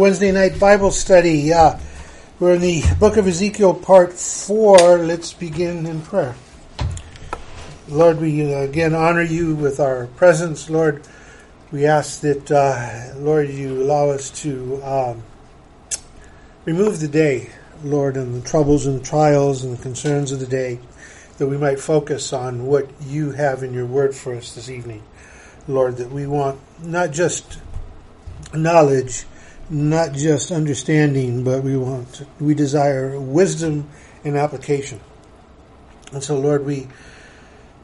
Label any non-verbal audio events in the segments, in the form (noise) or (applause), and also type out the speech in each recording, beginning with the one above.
Wednesday night Bible study. Uh, we're in the book of Ezekiel, part four. Let's begin in prayer. Lord, we uh, again honor you with our presence. Lord, we ask that, uh, Lord, you allow us to um, remove the day, Lord, and the troubles and the trials and the concerns of the day, that we might focus on what you have in your word for us this evening. Lord, that we want not just knowledge not just understanding, but we want we desire wisdom and application. And so, Lord, we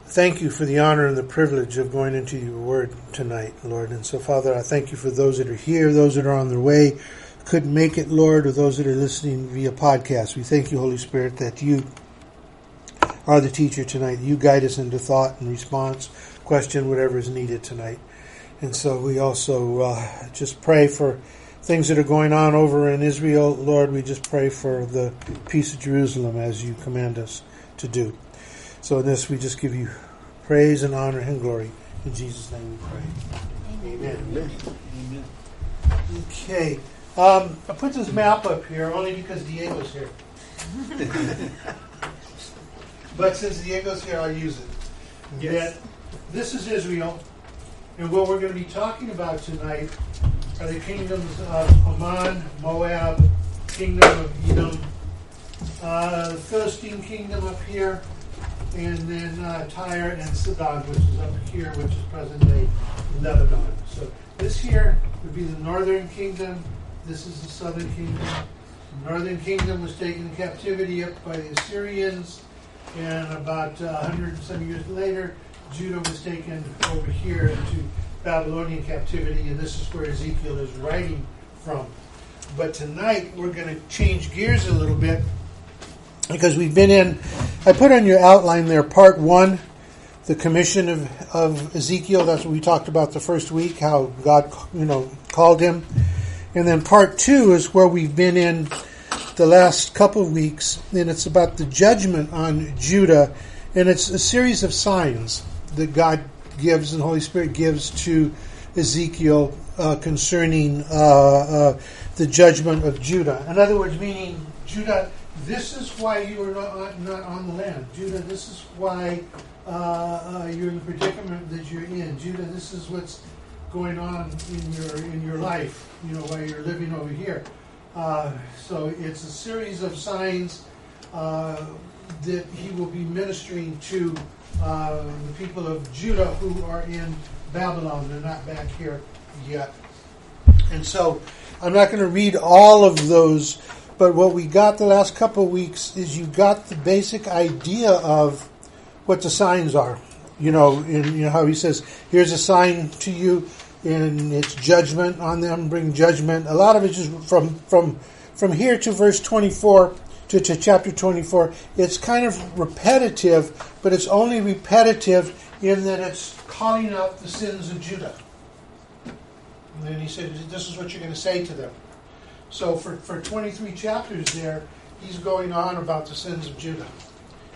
thank you for the honor and the privilege of going into your word tonight, Lord. And so, Father, I thank you for those that are here, those that are on their way, couldn't make it, Lord, or those that are listening via podcast. We thank you, Holy Spirit, that you are the teacher tonight. You guide us into thought and response, question, whatever is needed tonight. And so we also uh, just pray for things that are going on over in Israel, Lord, we just pray for the peace of Jerusalem as you command us to do. So in this, we just give you praise and honor and glory. In Jesus' name we pray. Amen. Amen. Amen. Okay. Um, I put this map up here only because Diego's here. (laughs) but since Diego's here, I'll use it. Yes. this is Israel. And what we're going to be talking about tonight are the kingdoms of Ammon, Moab, kingdom of Edom, uh, the Philistine kingdom up here, and then uh, Tyre and Sidon, which is up here, which is present day Lebanon. So this here would be the northern kingdom. This is the southern kingdom. The northern kingdom was taken in captivity up by the Assyrians, and about uh, 100 and some years later, Judah was taken over here into Babylonian captivity, and this is where Ezekiel is writing from. But tonight we're going to change gears a little bit because we've been in. I put on your outline there part one, the commission of, of Ezekiel. That's what we talked about the first week, how God you know called him, and then part two is where we've been in the last couple of weeks, and it's about the judgment on Judah, and it's a series of signs that God gives and the Holy Spirit gives to Ezekiel uh, concerning uh, uh, the judgment of Judah. In other words, meaning Judah, this is why you are not, not on the land. Judah, this is why uh, uh, you're in the predicament that you're in. Judah, this is what's going on in your in your life. You know, while you're living over here. Uh, so it's a series of signs that he will be ministering to uh, the people of Judah who are in Babylon. They're not back here yet. And so I'm not going to read all of those, but what we got the last couple of weeks is you got the basic idea of what the signs are. You know, in, you know how he says, "Here's a sign to you, and it's judgment on them. Bring judgment." A lot of it is from from from here to verse 24 to, to chapter 24, it's kind of repetitive, but it's only repetitive in that it's calling out the sins of Judah. And then he said, This is what you're going to say to them. So for, for 23 chapters there, he's going on about the sins of Judah.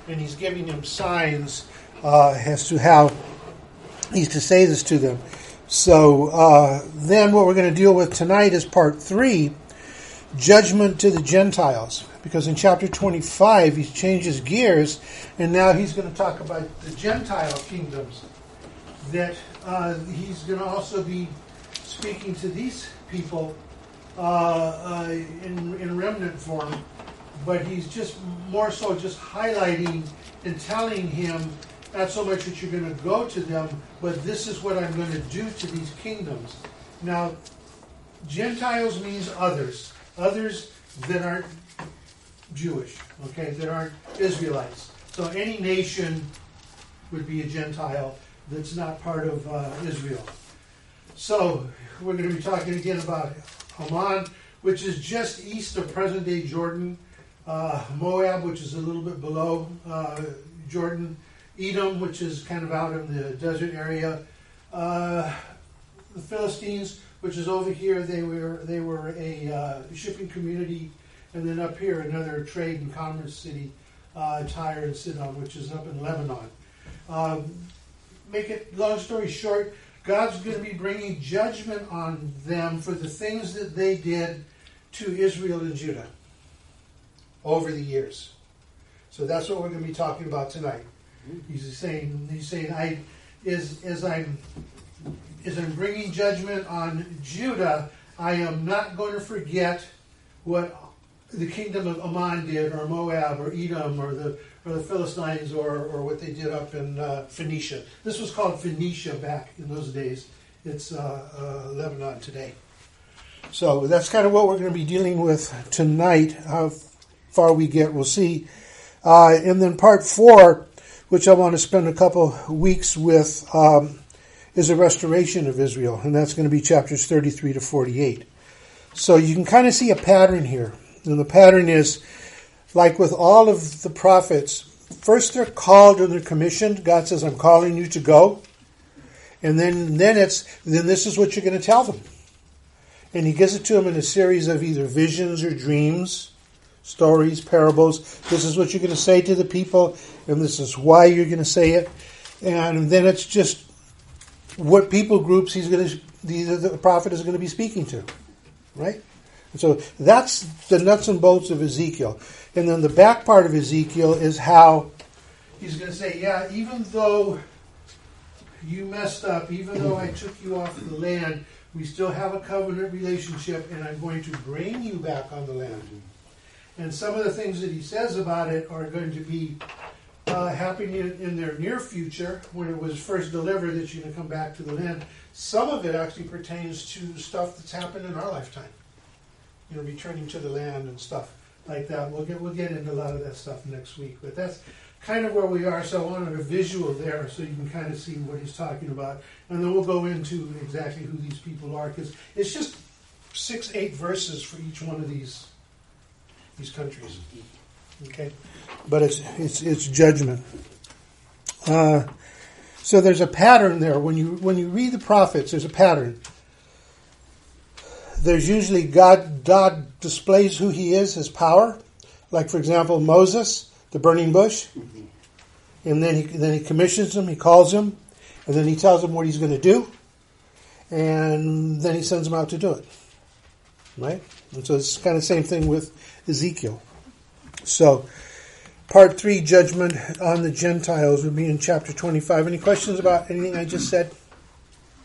And he's giving them signs uh, as to how he's to say this to them. So uh, then what we're going to deal with tonight is part three judgment to the Gentiles because in chapter 25 he changes gears and now he's going to talk about the Gentile kingdoms. That uh, he's going to also be speaking to these people uh, uh, in, in remnant form, but he's just more so just highlighting and telling him not so much that you're going to go to them, but this is what I'm going to do to these kingdoms. Now, Gentiles means others, others that aren't Jewish, okay, that aren't Israelites. So any nation would be a Gentile that's not part of uh, Israel. So we're going to be talking again about Ammon, which is just east of present day Jordan, uh, Moab, which is a little bit below uh, Jordan, Edom, which is kind of out in the desert area, uh, the Philistines, which is over here. They were they were a uh, shipping community and then up here, another trade and commerce city, uh, Tyre and Sidon, which is up in Lebanon. Um, make it long story short, God's going to be bringing judgment on them for the things that they did to Israel and Judah over the years. So that's what we're going to be talking about tonight. He's saying, he's saying, I, is as I'm, as I'm bringing judgment on Judah, I am not going to forget what the kingdom of Ammon did, or Moab, or Edom, or the or the Philistines, or, or what they did up in uh, Phoenicia. This was called Phoenicia back in those days. It's uh, uh, Lebanon today. So that's kind of what we're going to be dealing with tonight. How far we get, we'll see. Uh, and then part four, which I want to spend a couple weeks with, um, is a restoration of Israel, and that's going to be chapters 33 to 48. So you can kind of see a pattern here. And the pattern is like with all of the prophets, first they're called and they're commissioned. God says, I'm calling you to go. And then, then it's, then this is what you're going to tell them. And he gives it to them in a series of either visions or dreams, stories, parables. This is what you're going to say to the people, and this is why you're going to say it. And then it's just what people groups he's going to, the, the prophet is going to be speaking to. Right? And so that's the nuts and bolts of Ezekiel. And then the back part of Ezekiel is how he's going to say, yeah, even though you messed up, even though I took you off the land, we still have a covenant relationship, and I'm going to bring you back on the land. And some of the things that he says about it are going to be uh, happening in, in, their near future when it was first delivered that you're going to come back to the land. Some of it actually pertains to stuff that's happened in our lifetime. You know, returning to the land and stuff like that. We'll get we'll get into a lot of that stuff next week. But that's kind of where we are. So I wanted a visual there so you can kind of see what he's talking about, and then we'll go into exactly who these people are because it's just six, eight verses for each one of these these countries. Okay, but it's it's it's judgment. Uh, so there's a pattern there when you when you read the prophets. There's a pattern. There's usually God God displays who He is, His power. Like for example, Moses the burning bush. Mm-hmm. And then he, then he commissions him, he calls him, and then he tells him what he's going to do, and then he sends him out to do it. Right? And so it's kind of the same thing with Ezekiel. So, part three, judgment on the Gentiles, would be in chapter 25. Any questions about anything I just said?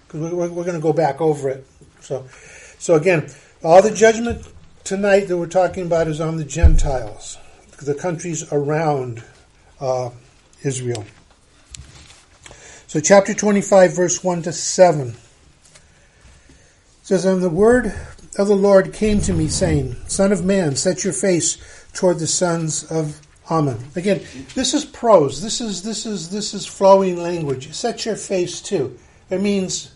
Because we're, we're going to go back over it. So, so again, all the judgment tonight that we're talking about is on the Gentiles the countries around uh, Israel. So, chapter 25, verse 1 to 7 says, And the word of the Lord came to me, saying, Son of man, set your face toward the sons of Ammon. Again, this is prose. This is this is this is flowing language. Set your face to. It means,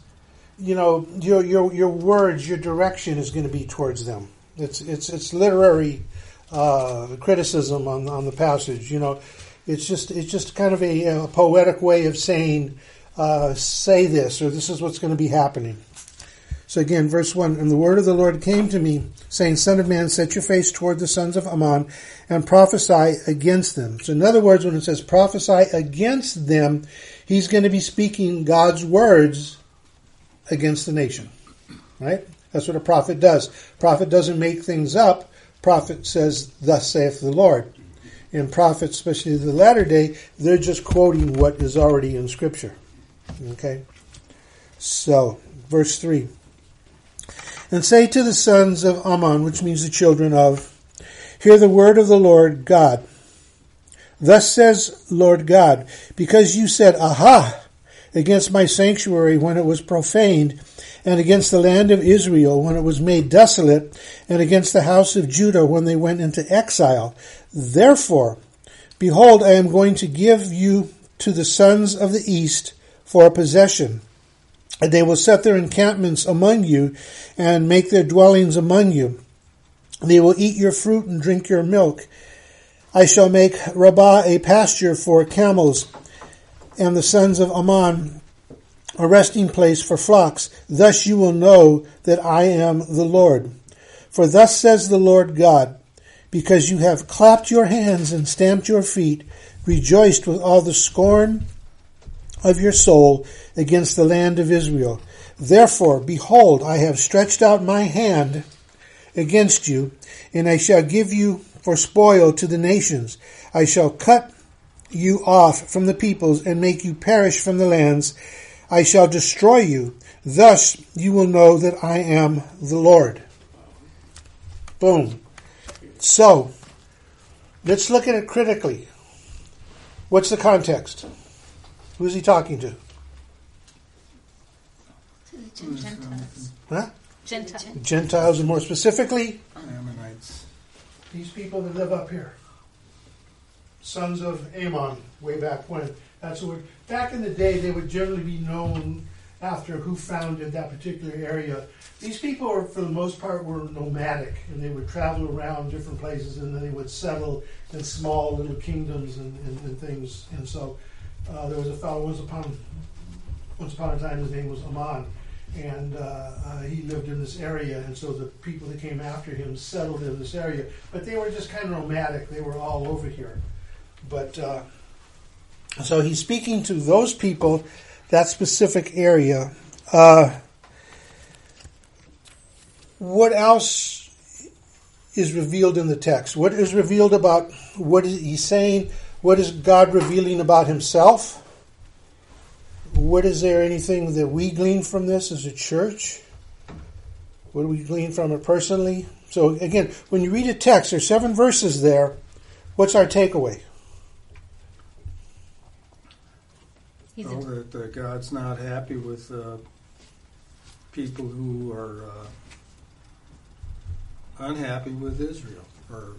you know, your your your words, your direction is going to be towards them. It's it's it's literary uh, criticism on on the passage. You know, it's just it's just kind of a, a poetic way of saying, uh, say this or this is what's going to be happening. So again, verse one, and the word of the Lord came to me, saying, Son of man, set your face toward the sons of Ammon and prophesy against them. So in other words, when it says prophesy against them, he's going to be speaking God's words against the nation. Right? That's what a prophet does. Prophet doesn't make things up prophet says, Thus saith the Lord. And prophets, especially the latter day, they're just quoting what is already in Scripture. Okay? So, verse 3. And say to the sons of Ammon, which means the children of, Hear the word of the Lord God. Thus says Lord God, because you said, Aha! Against my sanctuary when it was profaned, and against the land of Israel when it was made desolate, and against the house of Judah when they went into exile. Therefore, behold, I am going to give you to the sons of the east for a possession. And they will set their encampments among you and make their dwellings among you. They will eat your fruit and drink your milk. I shall make Rabbah a pasture for camels, and the sons of Ammon a resting place for flocks. Thus you will know that I am the Lord. For thus says the Lord God, because you have clapped your hands and stamped your feet, rejoiced with all the scorn of your soul against the land of Israel. Therefore, behold, I have stretched out my hand against you, and I shall give you for spoil to the nations. I shall cut you off from the peoples and make you perish from the lands. I shall destroy you. Thus you will know that I am the Lord. Boom. So, let's look at it critically. What's the context? Who's he talking to? To the Gentiles. Huh? Gentiles. Gentiles, and more specifically, Ammonites. these people that live up here. Sons of Ammon, way back when. That's what, back in the day, they would generally be known after who founded that particular area. These people, are, for the most part, were nomadic, and they would travel around different places, and then they would settle in small little kingdoms and, and, and things. And so, uh, there was a fellow once upon, once upon a time, his name was Ammon, and uh, uh, he lived in this area, and so the people that came after him settled in this area. But they were just kind of nomadic; they were all over here. But uh, so he's speaking to those people, that specific area. Uh, what else is revealed in the text? What is revealed about what is he saying? What is God revealing about himself? What is there anything that we glean from this as a church? What do we glean from it personally? So again, when you read a text, there's seven verses there. What's our takeaway? He's Oh, a, that uh, God's not happy with uh, people who are uh, unhappy with Israel, or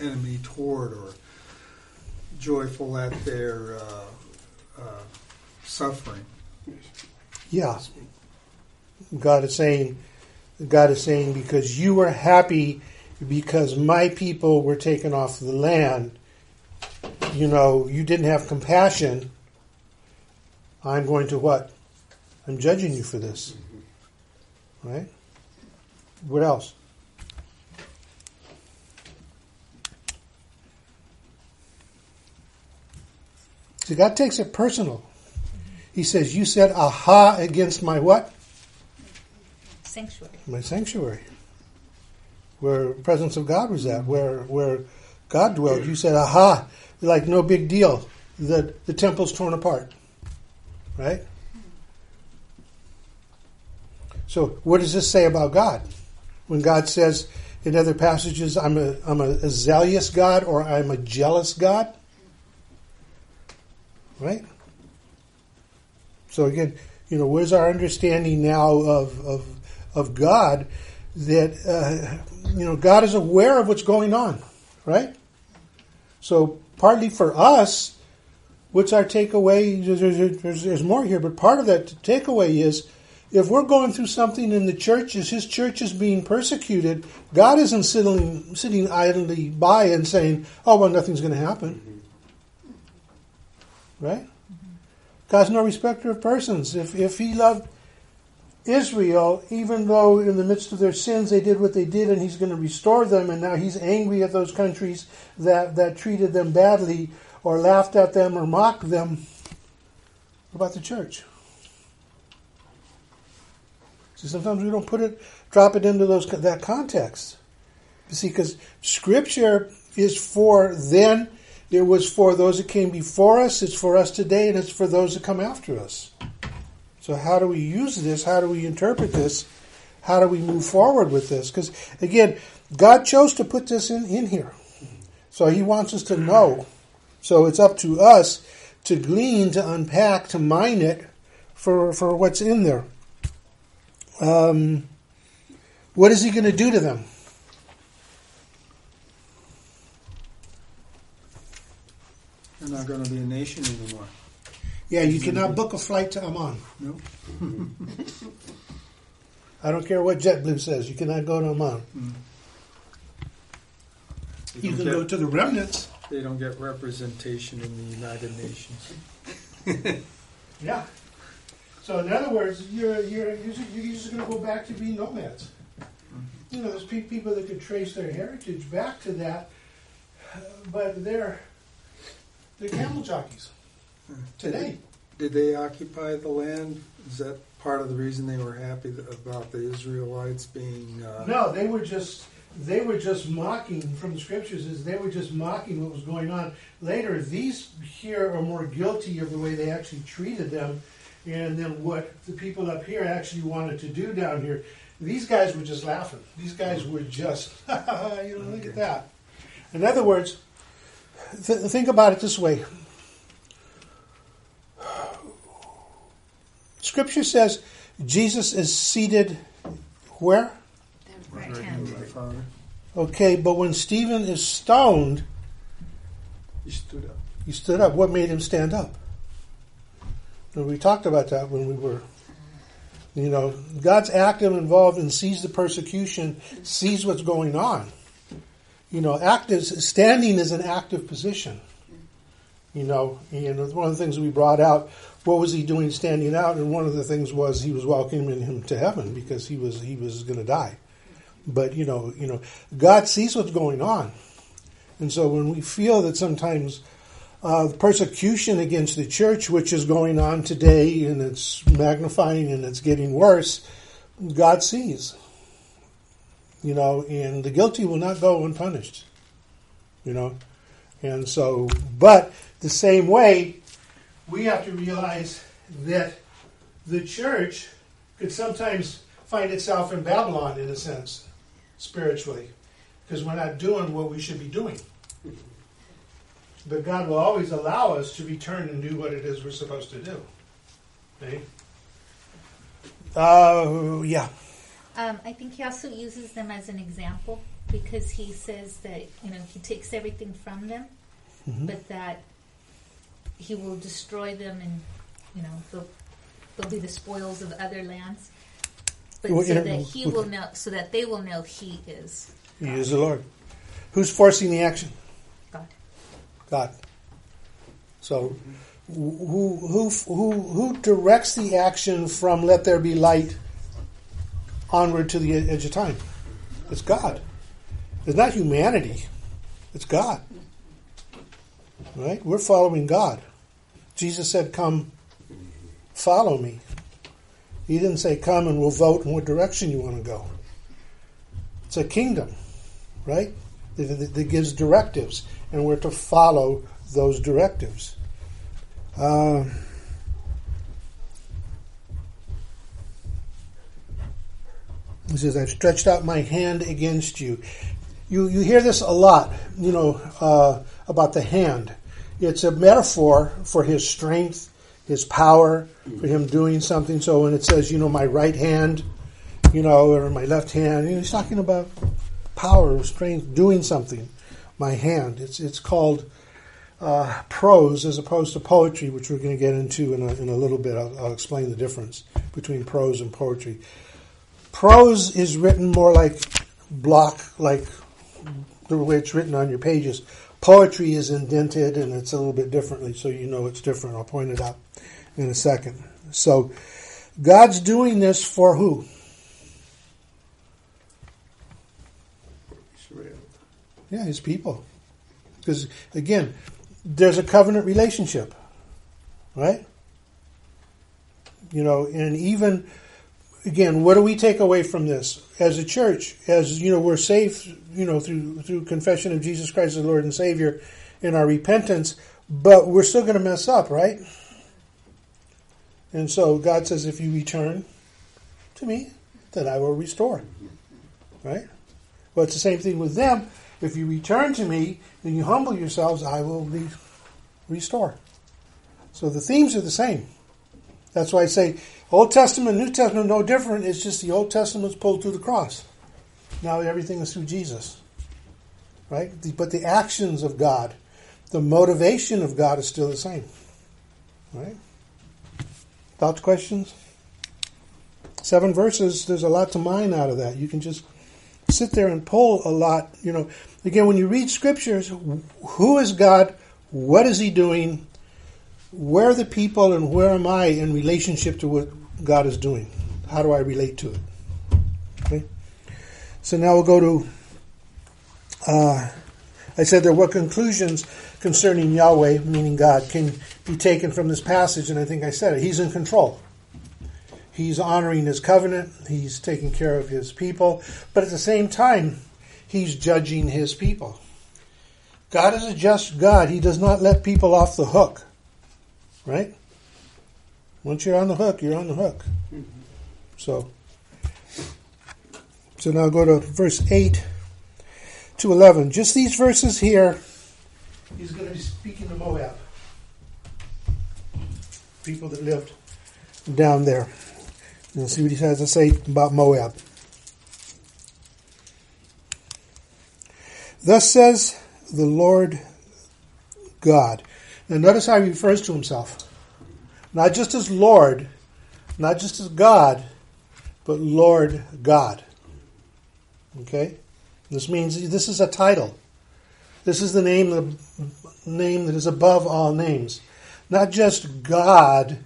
enemy toward, or joyful at their uh, uh, suffering. Yeah. God is saying, God is saying, because you were happy because my people were taken off the land, you know, you didn't have compassion. I'm going to what? I'm judging you for this. Right? What else? See, God takes it personal. He says, You said aha against my what? sanctuary. My sanctuary. Where the presence of God was at, where where God dwelled. You said, aha, like no big deal. The the temple's torn apart. Right? So what does this say about God? When God says in other passages, I'm a I'm a, zealous God or I'm a jealous God? Right? So again, you know, where's our understanding now of of, of God that uh, you know God is aware of what's going on, right? So partly for us, what's our takeaway? There's, there's, there's more here, but part of that takeaway is if we're going through something in the church, churches, His church is being persecuted. God isn't sitting sitting idly by and saying, "Oh well, nothing's going to happen," mm-hmm. right? God's no respecter of persons. If if He loved Israel, even though in the midst of their sins they did what they did, and He's going to restore them, and now He's angry at those countries that that treated them badly, or laughed at them, or mocked them. What about the church? See, sometimes we don't put it, drop it into those that context. You see, because Scripture is for then, it was for those that came before us, it's for us today, and it's for those that come after us. So, how do we use this? How do we interpret this? How do we move forward with this? Because, again, God chose to put this in, in here. So, He wants us to know. So, it's up to us to glean, to unpack, to mine it for, for what's in there. Um, what is He going to do to them? They're not going to be a nation anymore. Yeah, you cannot book a flight to Amman. No. (laughs) I don't care what JetBlue says. You cannot go to Amman. They You don't can get- go to the remnants. They don't get representation in the United Nations. (laughs) Yeah. So in other words, you're you're you're just, going to go back to being nomads. You know, there's pe- people that could trace their heritage back to that, uh, but they're they're camel jockeys. today. Did they occupy the land? Is that part of the reason they were happy about the Israelites being? Uh, No, they were just they were just mocking from the scriptures is they were just mocking what was going on. Later, these here are more guilty of the way they actually treated them, and then what the people up here actually wanted to do down here. These guys were just laughing. These guys were just, (laughs) you know, look at that. In other words, th- think about it this way. Scripture says Jesus is seated where? Right hand. my father. Okay, but when Stephen is stoned, He stood up. he stood up. What made him stand up? And we talked about that when we were, you know, God's active, involved, and sees the persecution, sees what's going on. You know, active standing is an active position. You know, and one of the things we brought out, what was he doing standing out? And one of the things was he was welcoming him to heaven because he was he was going to die. But you know, you know, God sees what's going on, and so when we feel that sometimes uh, persecution against the church, which is going on today, and it's magnifying and it's getting worse, God sees. You know, and the guilty will not go unpunished. You know, and so, but the same way, we have to realize that the church could sometimes find itself in Babylon in a sense, spiritually, because we're not doing what we should be doing. But God will always allow us to return and do what it is we're supposed to do. Okay? Uh, yeah. Um, I think he also uses them as an example because he says that you know he takes everything from them, Mm-hmm. but that he will destroy them and you know they'll, they'll be the spoils of other lands. But Well, so that he will know, so that they will know he is He is the Lord. Who's forcing the action? God. God. So, who who who who directs the action from "Let there be light" onward to the edge of time? It's God. It's not humanity. It's God. Right? We're following God. Jesus said, "Come, follow me." He didn't say, "Come and we'll vote in what direction you want to go." It's a kingdom, right? That, that, gives directives, and we're to follow those directives. Uh, he says, "I've stretched out my hand against you." You you hear this a lot, you know, uh, about the hand. It's a metaphor for his strength, his power, for him doing something. So when it says, you know, my right hand, you know, or my left hand, you know, he's talking about power, strength, doing something. My hand. It's it's called uh, prose as opposed to poetry, which we're going to get into in a, in a little bit. I'll, I'll explain the difference between prose and poetry. Prose is written more like block, like the way it's written on your pages. Poetry is indented and it's a little bit differently, so you know it's different. I'll point it out in a second. So, God's doing this for who? Israel. Yeah, his people. Because, again, there's a covenant relationship, right? You know, and even, again, what do we take away from this? As a church, as, you know, we're saved, you know, through, through confession of Jesus Christ as Lord and Savior in our repentance, but we're still going to mess up, right? And so God says, if you return to me, then I will restore. Right? Well, it's the same thing with them. If you return to me and you humble yourselves, I will re- restore. So the themes are the same. That's why I say Old Testament, New Testament, no different. It's just the Old Testament's pulled through the cross. Now everything is through Jesus. Right? But the actions of God, the motivation of God is still the same. Right? Thoughts, questions? Seven verses, there's a lot to mine out of that. You can just sit there and pull a lot. You know, again, when you read scriptures, who is God? What is He doing? Where are the people, and where am I in relationship to what God is doing? How do I relate to it? Okay. So now we'll go to uh, I said there were conclusions concerning Yahweh, meaning God, can be taken from this passage, and I think I said it. He's in control. He's honoring his covenant, he's taking care of his people, but at the same time, he's judging his people. God is a just God. He does not let people off the hook. Right? Once you're on the hook, you're on the hook. So, so now go to verse 8 to 11. Just these verses here. He's going to be speaking to Moab. People that lived down there. And see what he has to say about Moab. Thus says the Lord God. Now notice how he refers to himself. Not just as Lord, not just as God, but Lord God. Okay? This means this is a title. This is the name the name that is above all names. Not just God.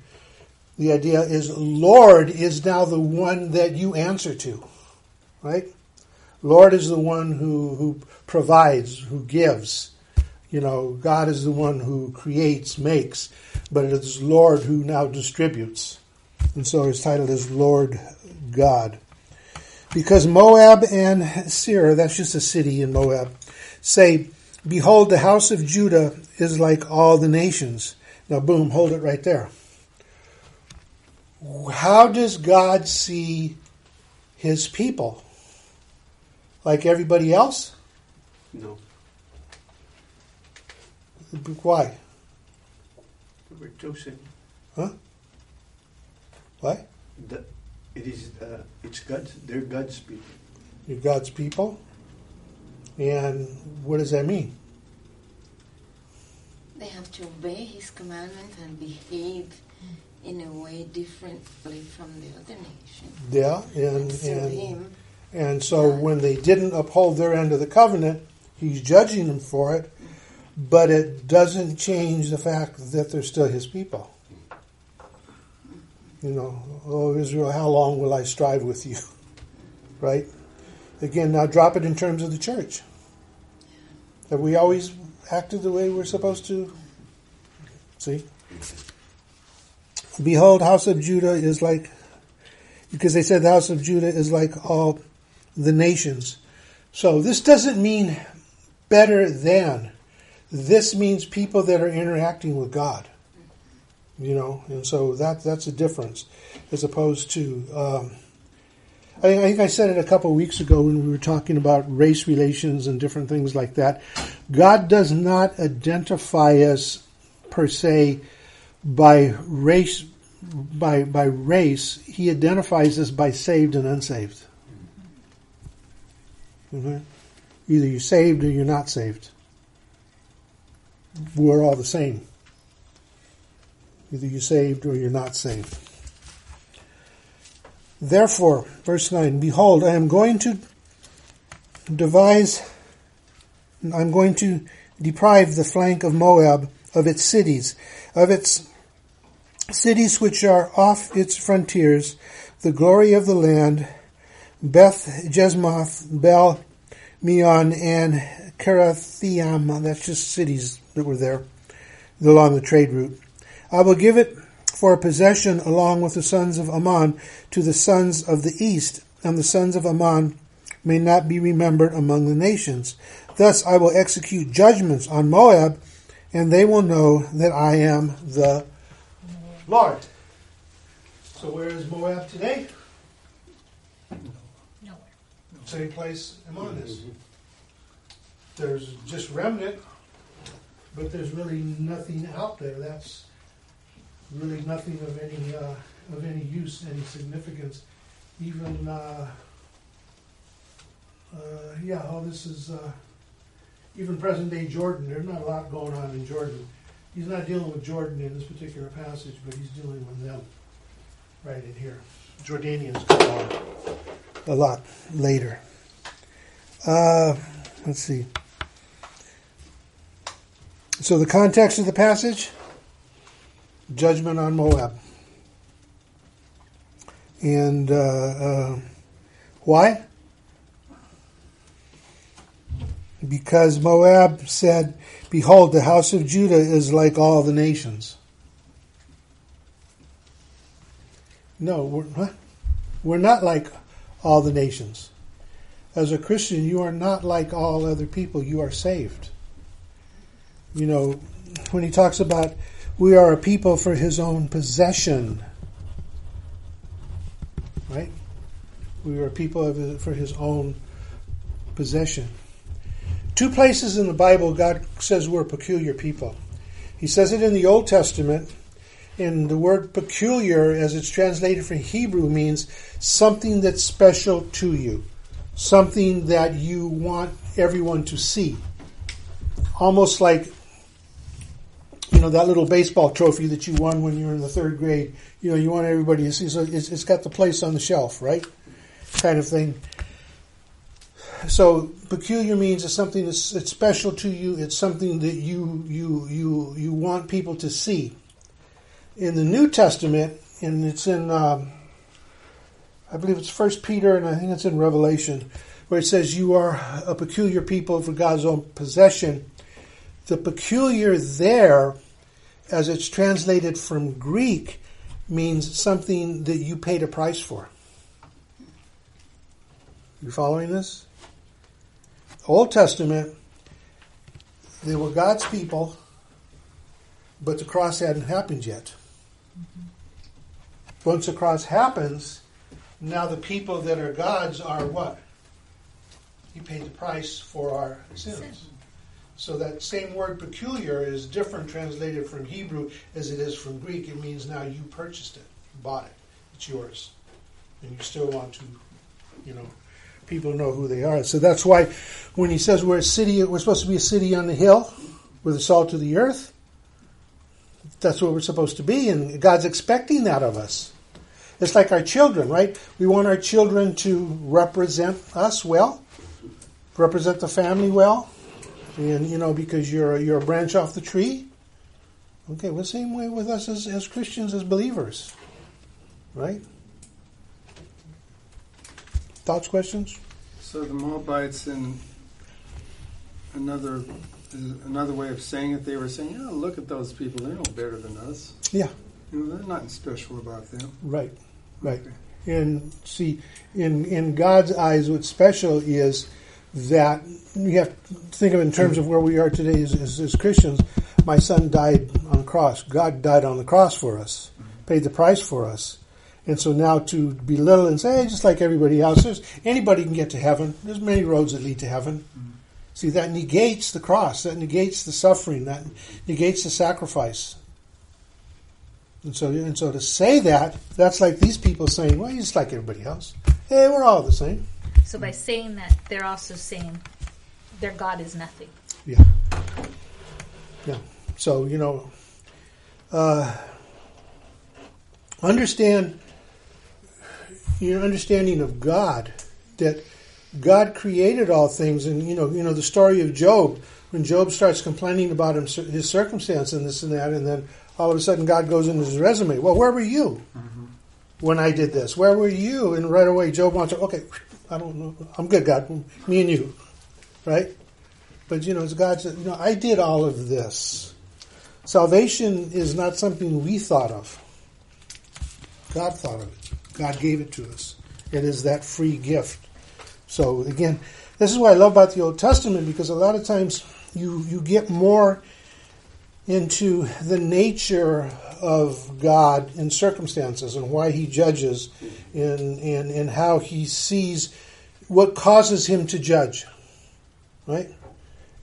The idea is Lord is now the one that you answer to. Right? Lord is the one who, who provides, who gives. You know, God is the one who creates, makes, but it is Lord who now distributes. And so his title is Lord God. Because Moab and Seir, that's just a city in Moab, say, Behold, the house of Judah is like all the nations. Now, boom, hold it right there. How does God see his people? Like everybody else? No. Why? We're chosen. Huh? Why? The, it is. Uh, it's God's. They're God's people. You're God's people. And what does that mean? They have to obey His commandments and behave in a way differently from the other nations. Yeah, and and Him. and so when they didn't uphold their end of the covenant, he's judging them for it, but it doesn't change the fact that they're still his people. You know, oh Israel, how long will I strive with you? (laughs) Right? Again, now drop it in terms of the church. Have we always acted the way we're supposed to? See? Behold, house of Judah is like, because they said the house of Judah is like all the nations. So this doesn't mean better than. This means people that are interacting with God. You know, and so that that's a difference as opposed to. Um, I, I think I said it a couple of weeks ago when we were talking about race relations and different things like that. God does not identify us per se by race by by race. He identifies us by saved and unsaved. Mhm. Either you're saved or you're not saved. We're all the same. Either you're saved or you're not saved. Therefore, verse 9, behold, I am going to devise, I'm going to deprive the flank of Moab of its cities, of its cities which are off its frontiers, the glory of the land, Beth Jesmoth, Bel Meon, and Karathiam. That's just cities that were there along the trade route. I will give it for a possession along with the sons of Ammon to the sons of the east, and the sons of Ammon may not be remembered among the nations. Thus I will execute judgments on Moab, and they will know that I am the Lord. So where is Moab today? Nowhere. Same place Ammon is. Mm-hmm. There's just remnant, but there's really nothing out there. That's really nothing of any uh, of any use, any significance. Even uh, uh, yeah, this is uh, even present day Jordan. There's not a lot going on in Jordan. He's not dealing with Jordan in this particular passage, but he's dealing with them right in here. Jordanians come on a lot later. Uh, let's see. So the context of the passage judgment on Moab. And uh, uh, why? because Moab said, Behold, the house of Judah is like all the nations. No, we're, huh? we're not like all the nations. As a Christian, you are not like all other people. You are saved. You know, when he talks about we are a people for his own possession, right? We are a people for his own possession. Two places in the Bible God says we're peculiar people. He says it in the Old Testament, and the word peculiar, as it's translated from Hebrew, means something that's special to you, something that you want everyone to see. Almost like, you know, that little baseball trophy that you won when you were in the third grade. You know, you want everybody to see. So it's, it's got the place on the shelf, right? Kind of thing. So peculiar means it's something that's it's special to you. It's something that you you you you want people to see. In the New Testament, and it's in um, I believe it's First Peter, and I think it's in Revelation, where it says you are a peculiar people for God's own possession. The peculiar there, as it's translated from Greek, means something that you paid a price for. You following this? Old Testament, they were God's people, but the cross hadn't happened yet. Mm-hmm. Once the cross happens, now the people that are God's are what? He paid the price for our sins. So that same word peculiar is different translated from Hebrew as it is from Greek. It means now you purchased it, bought it, it's yours. And you still want to, you know, people know who they are. So that's why when he says we're a city, we're supposed to be a city on the hill, we're the salt of the earth. That's what we're supposed to be, and God's expecting that of us. It's like our children, right? We want our children to represent us well, represent the family well, and you know because you're you're a branch off the tree. Okay, well, same way with us as, as Christians, as believers, right? Thoughts, questions? So the Moabites, in another another way of saying it, they were saying, "Oh, look at those people; they're no better than us. Yeah, You know, there's nothing special about them." right, right. Okay. And see, in in God's eyes, what's special is that you have to think of in terms of where we are today as, as, as Christians. My son died on the cross. God died on the cross for us, paid the price for us. And so now to belittle and say, hey, just like everybody else, anybody can get to heaven. There's many roads that lead to heaven. See, that negates the cross. That negates the suffering. That negates the sacrifice. And so, and so to say that, that's like these people saying, well, you're just like everybody else. Hey, we're all the same. So by saying that, they're also saying their God is nothing. Yeah. Yeah. So, you know, uh, understand your understanding of God, that God created all things, and you know, you know the story of Job. When Job starts complaining about him, his circumstance and this and that, and then all of a sudden God goes into his resume. Well, where were you when I did this? Where were you? And right away, Job wants to. Okay, I don't know. I'm good, God. Me and you, right? But you know, as God said, you know, I did all of this. Salvation is not something we thought of. God thought of it. God gave it to us. It is that free gift. So again, this is what I love about the Old Testament because a lot of times you you get more into the nature of God in circumstances and why He judges and and, and how He sees what causes Him to judge. Right?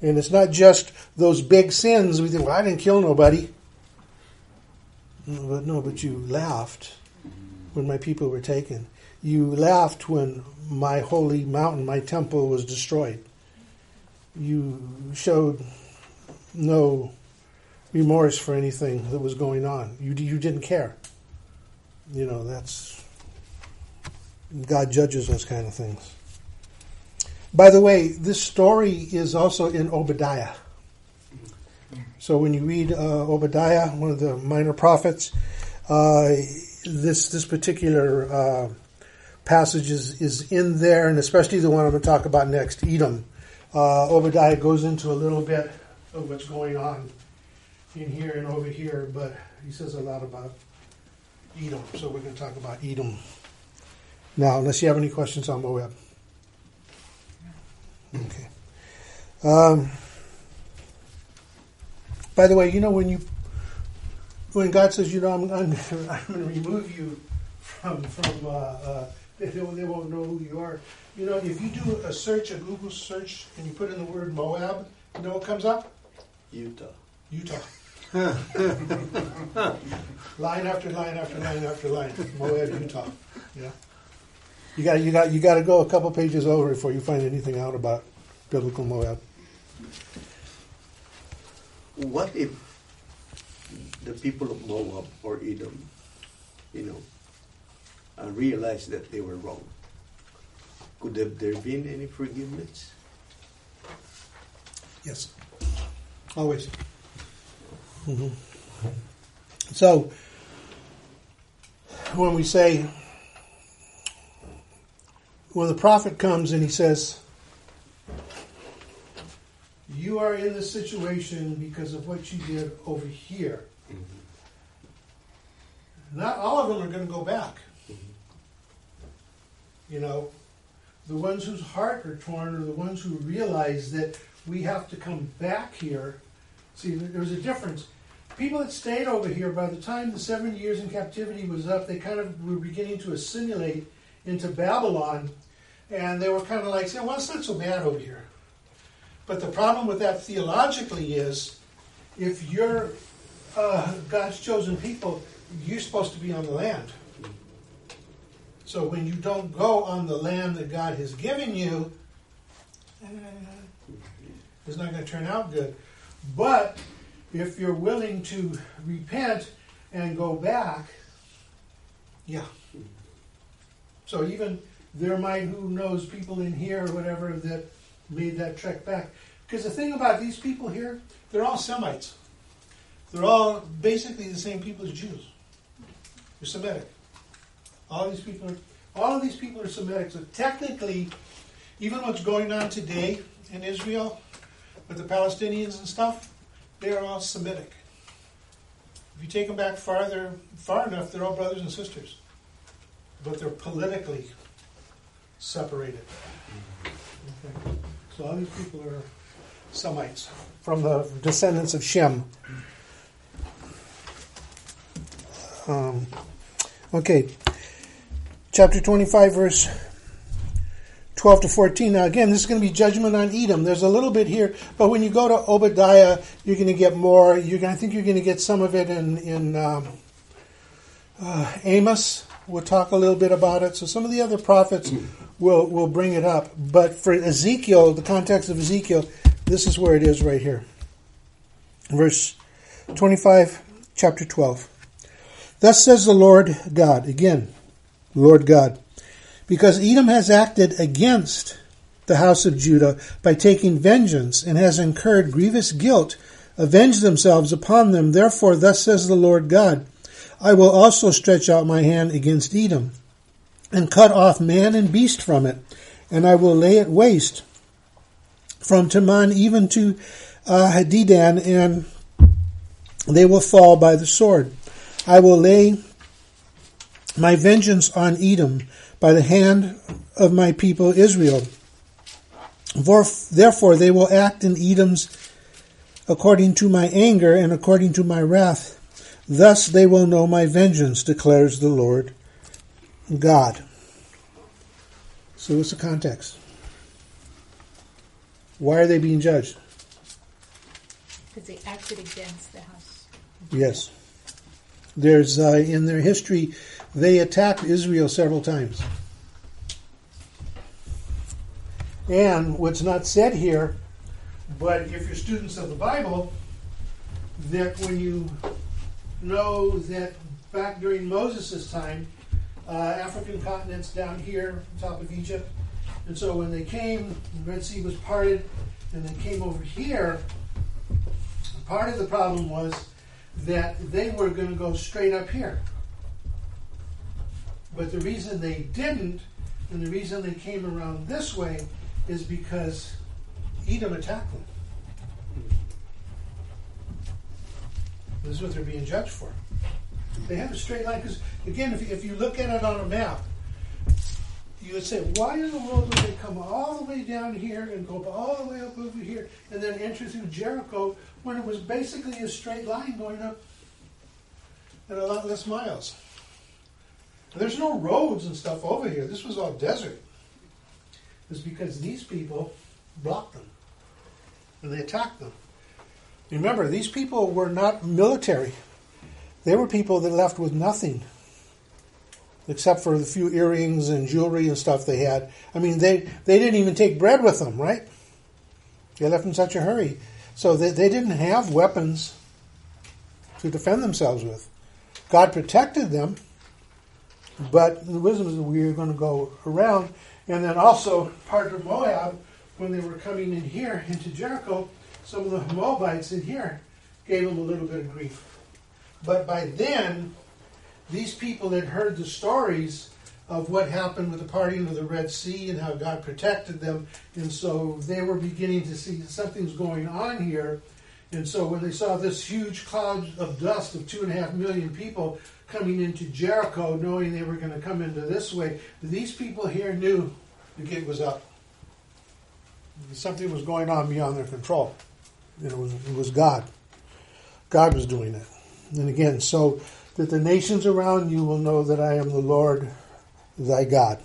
And it's not just those big sins. We think, well, I didn't kill nobody. No, but no, but you laughed when my people were taken. You laughed when my holy mountain, my temple, was destroyed. You showed no remorse for anything that was going on. You you didn't care. You know that's God judges those kind of things. By the way, this story is also in Obadiah. So when you read uh, Obadiah, one of the minor prophets, uh, this this particular uh, passage is, is in there, and especially the one I'm going to talk about next, Edom. uh, Obadiah goes into a little bit of what's going on in here and over here, but he says a lot about Edom. So we're going to talk about Edom now, unless you have any questions on Moab. Okay. Um, by the way, you know when you when God says, you know, I'm, I'm, (laughs) I'm going to remove you from from uh, uh, they, they won't- they won't know who you are. You know, if you do a search, a Google search, and you put in the word Moab, you know what comes up? Utah. Utah. (laughs) line after line after line after line. Moab, Utah. Yeah. You got you got you got to go a couple pages over before you find anything out about biblical Moab. What if the people of Moab or Edom, you know, uh, realized that they were wrong? Could have there been any forgiveness? Yes. Always. Hmm So, when we say, when the prophet comes and he says, You are in this situation because of what you did over here. Not all of them are going to go back. You know, the ones whose heart are torn are the ones who realize that we have to come back here. See, there was a difference. People that stayed over here, by the time the seven years in captivity was up, they kind of were beginning to assimilate into Babylon, and they were kind of like well, it's not so bad over here. But the problem with that theologically is if you're uh, God's chosen people, you're supposed to be on the land. So when you don't go on the land that God has given you, it's not going to turn out good. But if you're willing to repent and go back, yeah. So even there might, who knows, people in here or whatever that made that trek back. Because the thing about these people here, they're all Semites. They're all basically the same people as Jews. They're Semitic. All these people are all of these people are Semitic. So technically, even what's going on today in Israel with the Palestinians and stuff, they are all Semitic. If you take them back farther, far enough, they're all brothers and sisters, but they're politically separated. Okay. So all these people are Semites from the descendants of Shem. Um, okay, chapter 25, verse 12 to 14. Now, again, this is going to be judgment on Edom. There's a little bit here, but when you go to Obadiah, you're going to get more. You're going, I think you're going to get some of it in, in um, uh, Amos. We'll talk a little bit about it. So some of the other prophets (clears throat) will, will bring it up. But for Ezekiel, the context of Ezekiel, this is where it is right here. Verse 25, chapter 12. Thus says the Lord God, again, Lord God, because Edom has acted against the house of Judah by taking vengeance and has incurred grievous guilt, avenge themselves upon them. Therefore, thus says the Lord God, I will also stretch out my hand against Edom and cut off man and beast from it, and I will lay it waste from Teman even to uh, Hadidan, and they will fall by the sword. I will lay my vengeance on Edom by the hand of my people Israel. Therefore, they will act in Edom's according to my anger and according to my wrath. Thus they will know my vengeance, declares the Lord God. So, what's the context? Why are they being judged? Because they acted against the house. Yes. There's uh, in their history, they attacked Israel several times. And what's not said here, but if you're students of the Bible, that when you know that back during Moses' time, uh, African continents down here, top of Egypt, and so when they came, the Red Sea was parted, and they came over here. Part of the problem was that they were going to go straight up here. But the reason they didn't, and the reason they came around this way, is because Edom attacked them. This is what they're being judged for. They have a straight line because, again, if you, if you look at it on a map, you would say, why in the world would they come all the way down here and go all the way up over here and then enter through Jericho when it was basically a straight line going up and a lot less miles? There's no roads and stuff over here. This was all desert. It's because these people blocked them and they attacked them. Remember, these people were not military. They were people that left with nothing except for the few earrings and jewelry and stuff they had. I mean, they, they didn't even take bread with them, right? They left in such a hurry. So they, they didn't have weapons to defend themselves with. God protected them, but the wisdom is we are going to go around. And then also, part of Moab, when they were coming in here into Jericho, some of the Moabites in here gave them a little bit of grief. But by then, these people had heard the stories of what happened with the parting of the Red Sea and how God protected them. And so they were beginning to see something's going on here. And so when they saw this huge cloud of dust of two and a half million people coming into Jericho, knowing they were going to come into this way, these people here knew the gate was up. Something was going on beyond their control. It was, it was God. God was doing it. And again, so that the nations around you will know that I am the Lord thy God.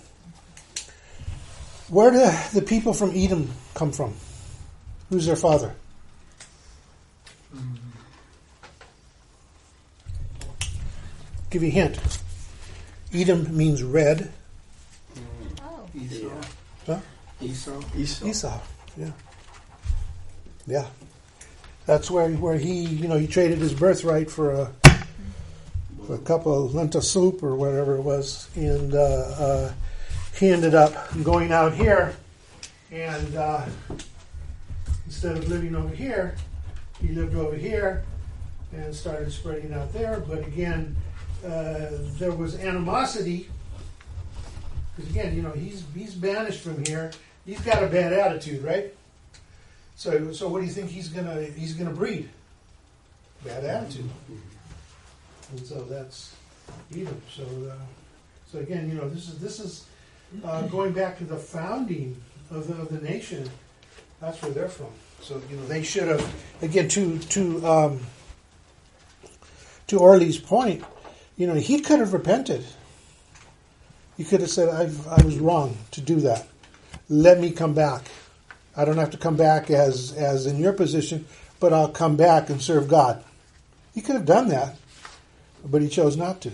Where do the people from Edom come from? Who's their father? Give you a hint. Edom means red. Oh, Esau. Huh? Esau. Esau. Esau. Yeah. Yeah. That's where where he you know he traded his birthright for a for a cup of lentil soup or whatever it was, and uh, uh, he ended up going out here, and uh, instead of living over here, he lived over here and started spreading out there. But again, uh, there was animosity because again, you know, he's he's banished from here. He's got a bad attitude, right? So, so what do you think he's gonna he's gonna breed? Bad attitude. And so that's Edom. So, uh, so again, you know, this is this is uh, going back to the founding of the, of the nation. That's where they're from. So you know, they should have again to to um, to Orly's point. You know, he could have repented. He could have said, "I was wrong to do that. Let me come back. I don't have to come back as as in your position, but I'll come back and serve God." He could have done that, but he chose not to.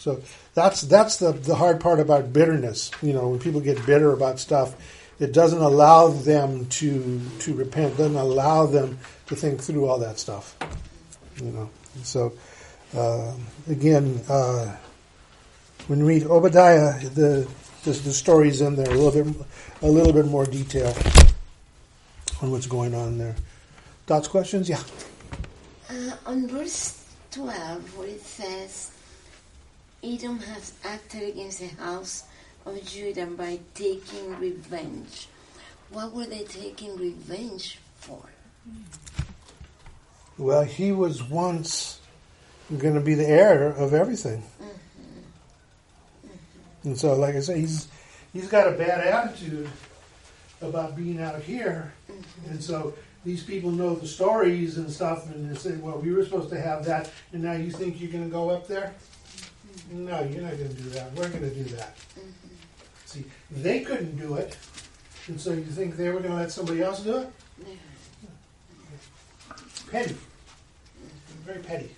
So that's that's the the hard part about bitterness. You know, when people get bitter about stuff, it doesn't allow them to to repent. Doesn't allow them to think through all that stuff. You know, so uh, again, uh, when we read Obadiah, the, the the stories in there a little bit a little bit more detail on what's going on there. Thoughts, questions? Yeah. Uh, on verse 12, where it says, Edom has acted against the house of Judah by taking revenge. What were they taking revenge for? Well, he was once going to be the heir of everything. Mm-hmm. And so, like I say, he's he's got a bad attitude about being out here, mm-hmm. and so these people know the stories and stuff, and they say, "Well, we were supposed to have that, and now you think you're going to go up there? Mm-hmm. No, you're not going to do that. We're going to do that." See, they couldn't do it, and so you think they were going to let somebody else do it? Petty, very petty,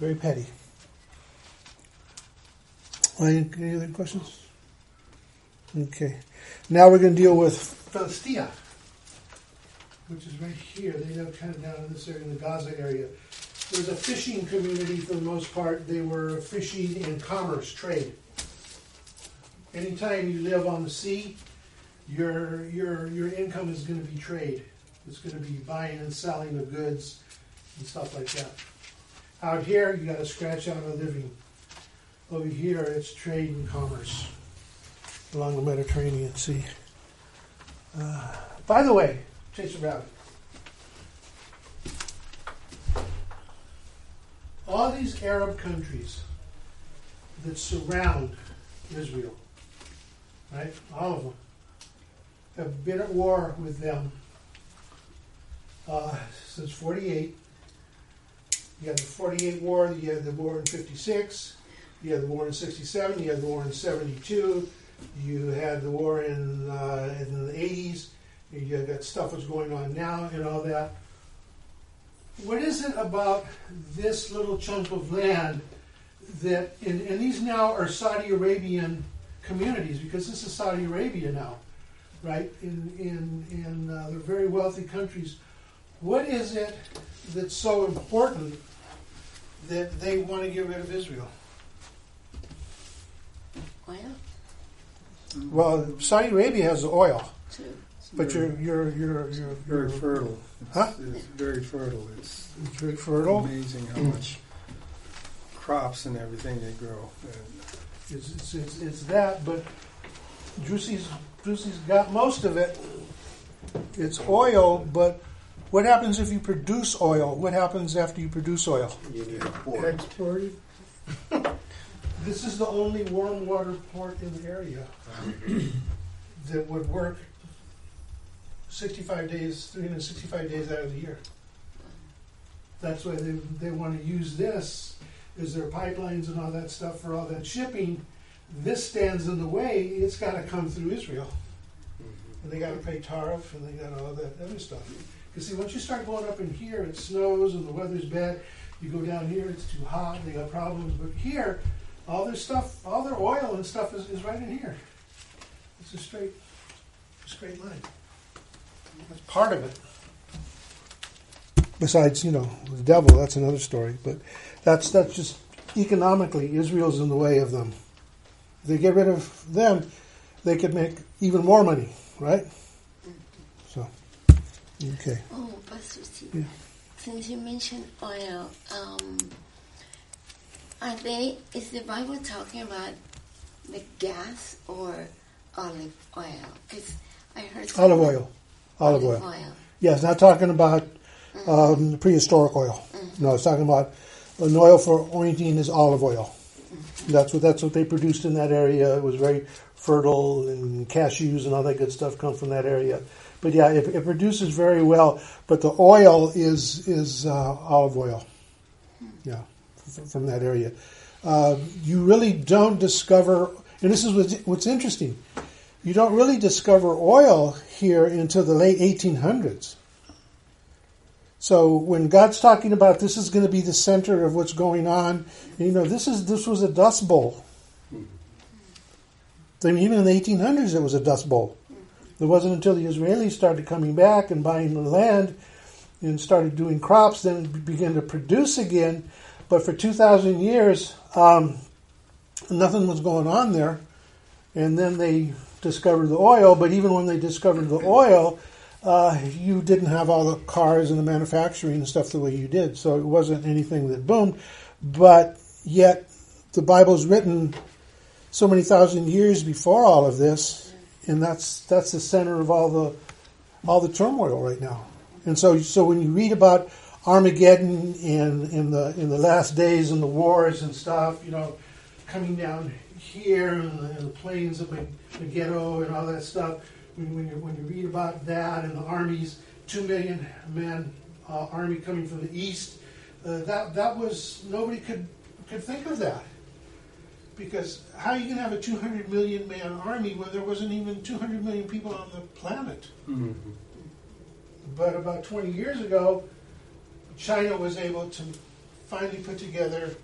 very petty. Any other questions? Okay. Now we're going to deal with Philistia, which is right here. They live kind of down in this area, in the Gaza area. It was a fishing community for the most part. They were fishing and commerce, trade. Anytime you live on the sea, your your your income is going to be trade. It's going to be buying and selling of goods and stuff like that. Out here, you got to scratch out a living. Over here, it's trade and commerce along the Mediterranean Sea. Uh, by the way, chase a rabbit. All these Arab countries that surround Israel, right? All of them have been at war with them uh, since 48. You had the 48 war, you had the war in 56, you had the war in 67, you had the war in 72, you had the war in, uh, in the 80s, you got stuff that's going on now and all that. What is it about this little chunk of land that, and, and these now are Saudi Arabian communities because this is Saudi Arabia now, right? In, in, in uh, they're very wealthy countries. What is it that's so important that they want to get rid of Israel? Well, Well, Saudi Arabia has the oil, too. but you're you're you're you're, Very you're fertile. It's, Huh? it's very fertile. It's It's very fertile. amazing how much crops and everything they grow. And It's, it's, it's, it's that, but Drusi's, Drusi's got most of it. It's oil, but what happens if you produce oil? What happens after you produce oil? You need a port. exported. (laughs) This is the only warm water port in the area (clears throat) that would work 65 days, 365 days out of the year. That's why they, they want to use this, is their pipelines and all that stuff for all that shipping. This stands in the way, it's got to come through Israel. Mm-hmm. And they got to pay tariff and they got all that other stuff. Because see, once you start going up in here, it snows and the weather's bad. You go down here, it's too hot, they got problems. But here, all their stuff, all their oil and stuff is, is right in here. It's a straight, straight line. That's part of it. Besides, you know, the devil, that's another story. But that's that's just economically, Israel's in the way of them. If they get rid of them, they could make even more money, right? Okay. Oh, Pastor Steve, Yeah. since you mentioned oil, um, are they, is the Bible talking about the gas or olive oil? Because I heard Olive oil. Olive oil. oil. Yes, not talking about um, prehistoric oil. No, it's talking about an oil for ointing is olive oil. That's what that's what they produced in that area. It was very fertile, and cashews and all that good stuff come from that area. But yeah, it, it produces very well. But the oil is is uh, olive oil. Yeah, from that area. Uh, you really don't discover, and this is what's, what's interesting. You don't really discover oil here until the late 1800s. So when God's talking about this is going to be the center of what's going on, you know, this is this was a dust bowl. I mean, even in the 1800s, it was a dust bowl. It wasn't until the Israelis started coming back and buying the land and started doing crops, then it began to produce again. But for 2,000 years, um, nothing was going on there. And then they discovered the oil, but even when they discovered the oil, uh, you didn't have all the cars and the manufacturing and stuff the way you did. So it wasn't anything that boomed. But yet, the Bible's written so many thousand years before all of this, and that's that's the center of all the all the turmoil right now. And so, so when you read about Armageddon and in the in the last days and the wars and stuff, you know, coming down here and the, and the plains of Meg- Megiddo and all that stuff. When, when, you, when you read about that and the armies, two million man uh, army coming from the east, uh, that that was nobody could could think of that because how are you going to have a 200 million man army when there wasn't even 200 million people on the planet? Mm-hmm. But about 20 years ago, China was able to finally put together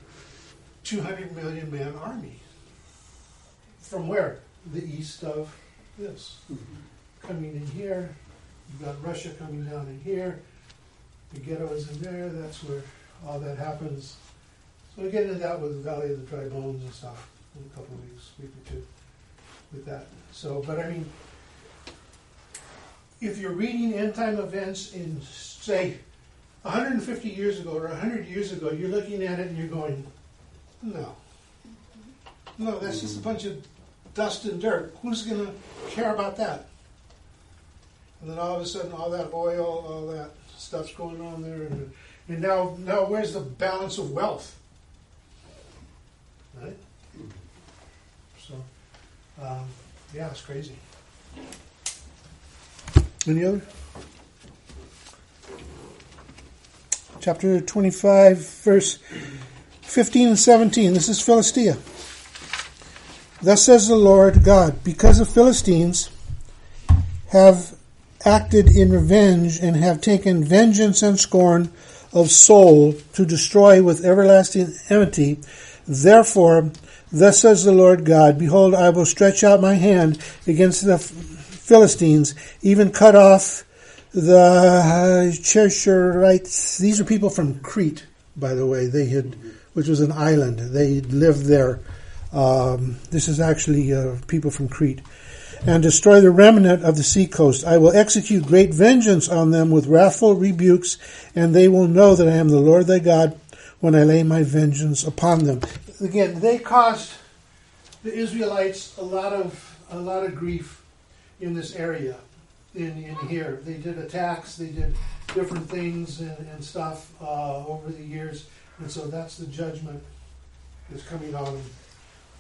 200 million man army. From where? The east of this. Mm-hmm. Coming in here, you've got Russia coming down in here, the ghetto is in there, that's where all that happens. So we get into that with the Valley of the Dry Bones and stuff in a couple of weeks, week or two, with that. So, but I mean, if you're reading end time events in, say, 150 years ago or 100 years ago, you're looking at it and you're going, no. No, that's just a bunch of dust and dirt. Who's going to care about that? And then all of a sudden, all that oil, all that stuff's going on there, and, and now, now where's the balance of wealth? Right? So, um, yeah, it's crazy. Any other? Chapter 25, verse 15 and 17. This is Philistia. Thus says the Lord God, because the Philistines have acted in revenge and have taken vengeance and scorn of soul to destroy with everlasting enmity, therefore, thus says the Lord God, behold, I will stretch out my hand against the Philistines, even cut off the Cherethites. These are people from Crete, by the way. They had, which was an island. They lived there. Um, this is actually uh, people from Crete. And destroy the remnant of the seacoast. I will execute great vengeance on them with wrathful rebukes, and they will know that I am the Lord thy God when I lay my vengeance upon them. Again, they caused the Israelites a lot of a lot of grief in this area, in, in here. They did attacks, they did different things and, and stuff uh, over the years, and so that's the judgment that's coming on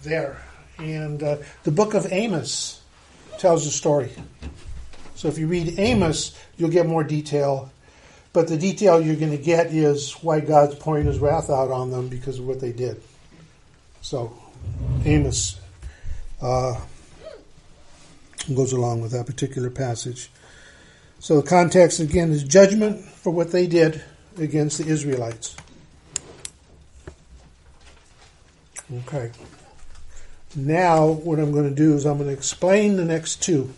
there. And uh, the book of Amos tells the story. So if you read Amos, you'll get more detail. But the detail you're going to get is why God's pouring his wrath out on them because of what they did. So Amos uh, goes along with that particular passage. So the context again is judgment for what they did against the Israelites. Okay. Now, what I'm going to do is I'm going to explain the next two.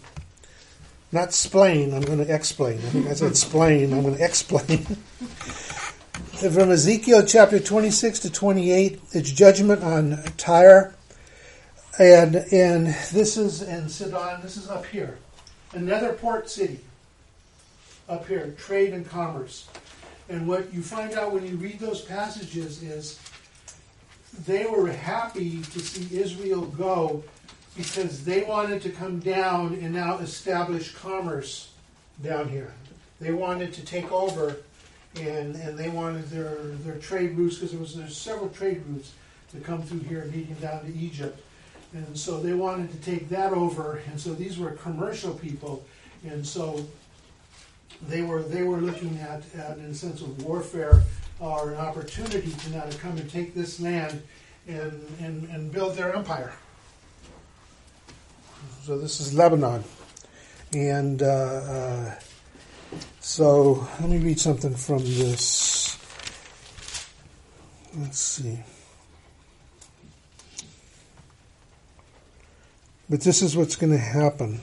Not explain, I'm going to explain. I think I said explain, I'm going to explain. From Ezekiel chapter 26 to 28, it's judgment on Tyre. And, and this is in Sidon, this is up here. Another port city. Up here, trade and commerce. And what you find out when you read those passages is they were happy to see Israel go because they wanted to come down and now establish commerce down here. They wanted to take over and, and they wanted their, their trade routes because there was there's several trade routes to come through here leading down to Egypt. And so they wanted to take that over and so these were commercial people and so they were they were looking at, at in a sense of warfare or an opportunity to now to come and take this land and, and, and build their empire. So this is Lebanon. And uh, uh, so let me read something from this. Let's see. But this is what's going to happen.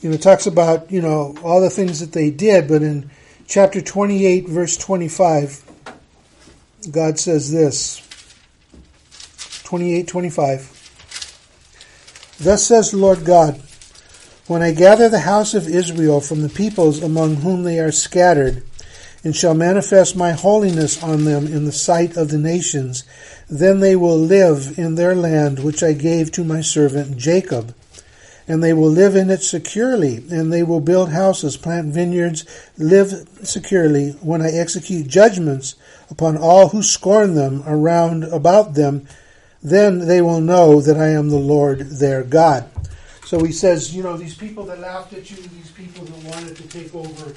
You know, it talks about, you know, all the things that they did, but in chapter 28, verse 25, God says this 28 25. Thus says the Lord God, When I gather the house of Israel from the peoples among whom they are scattered, and shall manifest my holiness on them in the sight of the nations, then they will live in their land which I gave to my servant Jacob and they will live in it securely, and they will build houses, plant vineyards, live securely when I execute judgments upon all who scorn them around about them. Then they will know that I am the Lord their God. So he says, you know, these people that laughed at you, these people that wanted to take over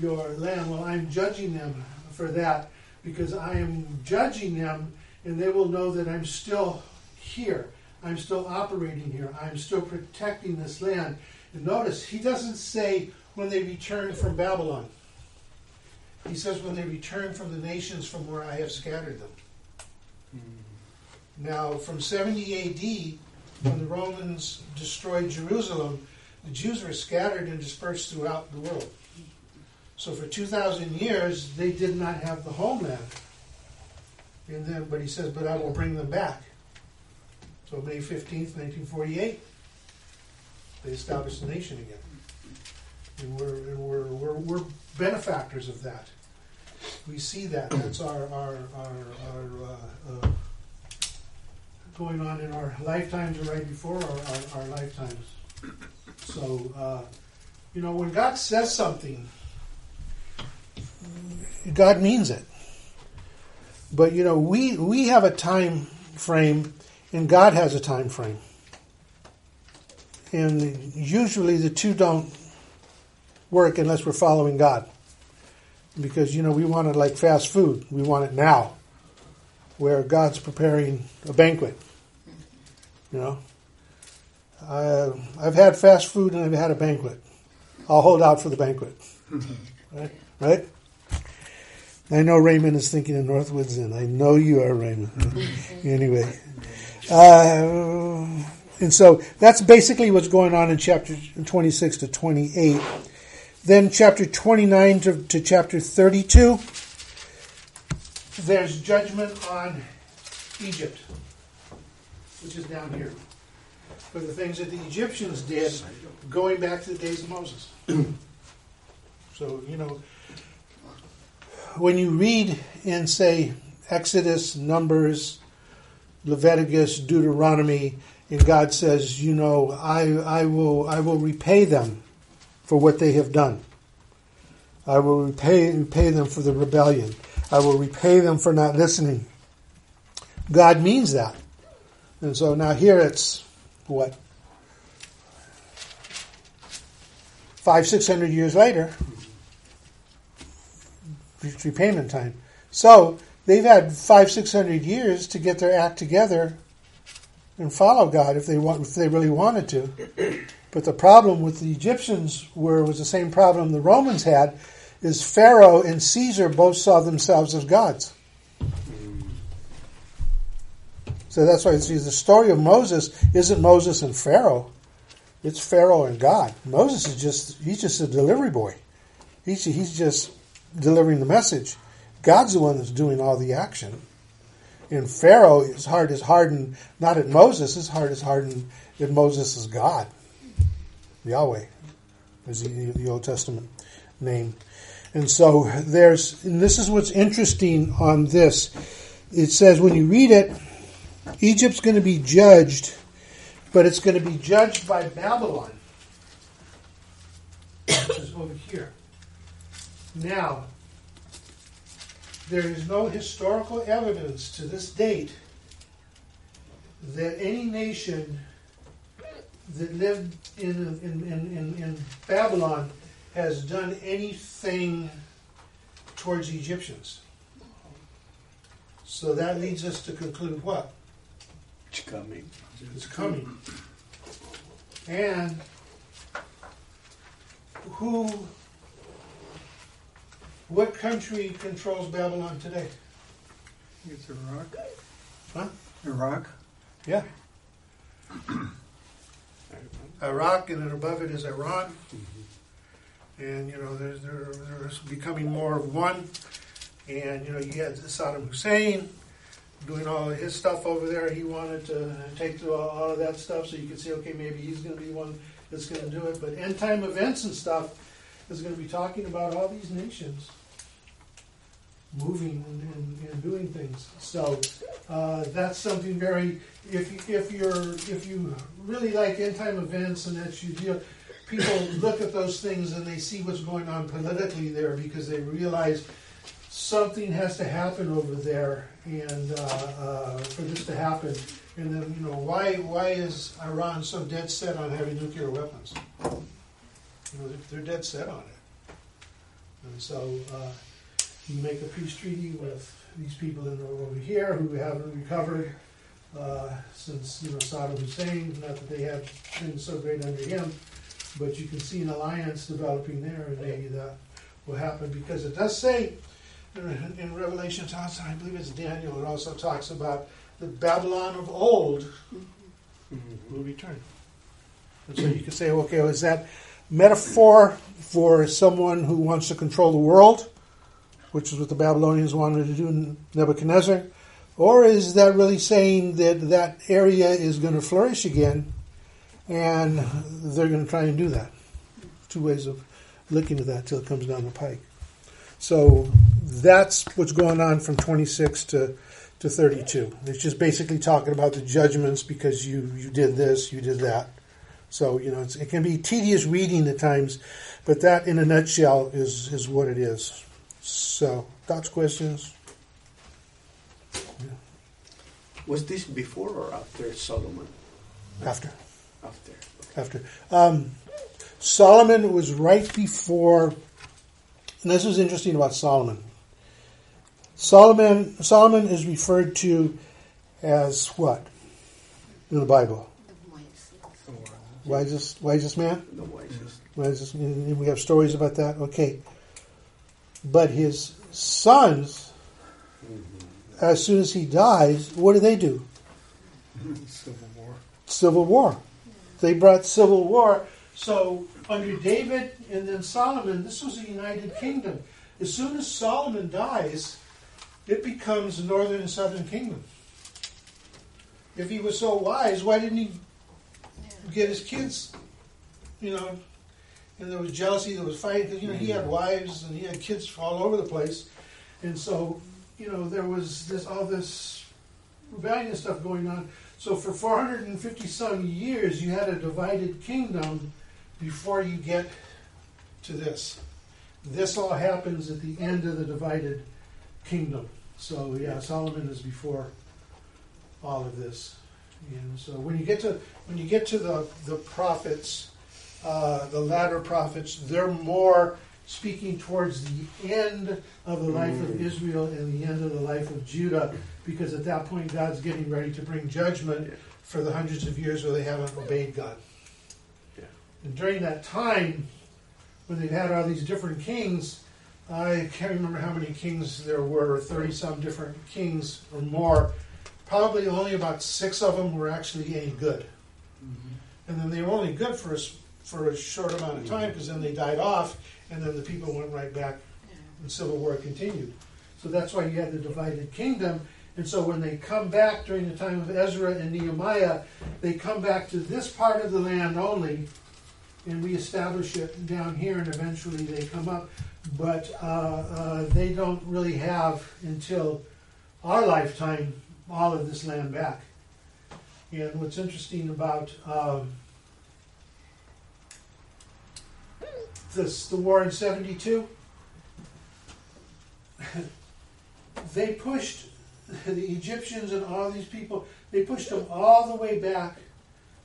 your land, well, I'm judging them for that because I am judging them, and they will know that I'm still here. I'm still operating here. I'm still protecting this land. And notice, he doesn't say when they return from Babylon. He says when they return from the nations from where I have scattered them. Now, from 70 AD, when the Romans destroyed Jerusalem, the Jews were scattered and dispersed throughout the world. So for 2,000 years, they did not have the homeland. And then, but he says, but I will bring them back. So May 15th, 1948, they established the nation again. And we're, and we're, we're, we're benefactors of that. We see that. That's our, our, our, our uh, uh, going on in our lifetimes or right before our, our, our lifetimes. So uh, You know, when God says something, God means it. But you know, we we have a time frame, and God has a time frame, and usually the two don't work unless we're following God. Because you know, we want it like fast food. We want it now, where God's preparing a banquet. You know, uh, I've had fast food and I've had a banquet. I'll hold out for the banquet. (laughs) right? Right? I know Raymond is thinking of Northwoods Inn. I know you are, Raymond. (laughs) anyway. Uh, and so that's basically what's going on in chapter 26 to 28. Then chapter 29 to, to chapter 32, there's judgment on Egypt, which is down here. For the things that the Egyptians did going back to the days of Moses. (clears throat) so, you know, when you read in, say, Exodus, Numbers, Leviticus, Deuteronomy, and God says, you know, I, I will I will repay them for what they have done. I will repay repay them for the rebellion. I will repay them for not listening. God means that. And so now here it's what? Five, six hundred years later, repayment time. So they've had five, six hundred years to get their act together and follow God if they want, if they really wanted to. But the problem with the Egyptians were was the same problem the Romans had, is Pharaoh and Caesar both saw themselves as gods. So that's why see, the story of Moses isn't Moses and Pharaoh. It's Pharaoh and God. Moses is just he's just a delivery boy. He's he's just delivering the message. God's the one that's doing all the action. And Pharaoh, his heart is hardened not at Moses, his heart is hardened at Moses' God. Yahweh is the, the Old Testament name. And so there's, and this is what's interesting on this. It says when you read it, Egypt's going to be judged, but it's going to be judged by Babylon, which is over here. Now, there is no historical evidence to this date that any nation that lived in, in, in, in, in Babylon has done anything towards the Egyptians. So that leads us to conclude what? It's coming. It's coming. And who, what country controls Babylon today? It's Iraq. Huh? Iraq. Yeah. (clears throat) Iraq, and then above it is Iran. Mm-hmm. And, you know, there's, there, there's becoming more of one. And, you know, you had Saddam Hussein doing all his stuff over there. He wanted to take all, of that stuff so you could say, okay, maybe he's going to be one that's going to do it. But end time events and stuff is going to be talking about all these nations moving and, and, and doing things. So uh, that's something very. If if you're if you really like end time events and that you deal, people look at those things and they see what's going on politically there because they realize something has to happen over there and uh, uh, for this to happen. And then you know why why is Iran so dead set on having nuclear weapons? You know they're, dead set on it, and so. Uh, you make a peace treaty with these people in, over here who haven't recovered uh, since you know Saddam Hussein. Not that they have been so great under him, but you can see an alliance developing there, and maybe that will happen because it does say in, in Revelation, I believe it's Daniel. It also talks about the Babylon of old mm-hmm. will return. And so you can say, okay, well, is that metaphor for someone who wants to control the world? which is what the Babylonians wanted to do in Nebuchadnezzar? Or is that really saying that that area is going to flourish again and they're going to try and do that? Two ways of looking at that till it comes down the pike. So that's what's going on from 26 to, to 32. It's just basically talking about the judgments because you, you did this, you did that. So you know, it's, it can be tedious reading at times, but that, in a nutshell, is is what it is. So, thoughts, questions? Was this before or after Solomon? After, After. after um, Solomon was right before. And this is interesting about Solomon. Solomon Solomon is referred to as what in the Bible? The voice. Wisest wisest man. The wisest. Wisest, and we have stories about that. Okay, but his sons, as soon as he dies, what do they do? (laughs) Civil War. Civil War. They brought civil war. So under David and then Solomon, this was a united kingdom. As soon as Solomon dies, it becomes a northern and southern kingdom. If he was so wise, why didn't he get his kids? You know, and there was jealousy, there was fighting because you know he had mm-hmm. wives and he had kids all over the place, and so you know there was this all this rebellion stuff going on. So for 450 some years, you had a divided kingdom before you get to this. This all happens at the end of the divided kingdom. So yeah, Solomon is before all of this. And so when you get to when you get to the the prophets, uh, the latter prophets, they're more speaking towards the end of the life of mm. Israel and the end of the life of Judah, because at that point God's getting ready to bring judgment for the hundreds of years where they haven't obeyed God. Yeah. And during that time, when they've had all these different kings, I can't remember how many kings there were, 30 some different kings or more. Probably only about six of them were actually any good. Mm-hmm. And then they were only good for a, for a short amount of time because then they died off and then the people went right back and civil war continued. So that's why you had the divided kingdom. And so when they come back during the time of Ezra and Nehemiah, they come back to this part of the land only and we establish it down here, and eventually they come up. But uh, uh, they don't really have until our lifetime all of this land back. And what's interesting about um, this, the war in '72, they pushed the Egyptians and all these people. They pushed them all the way back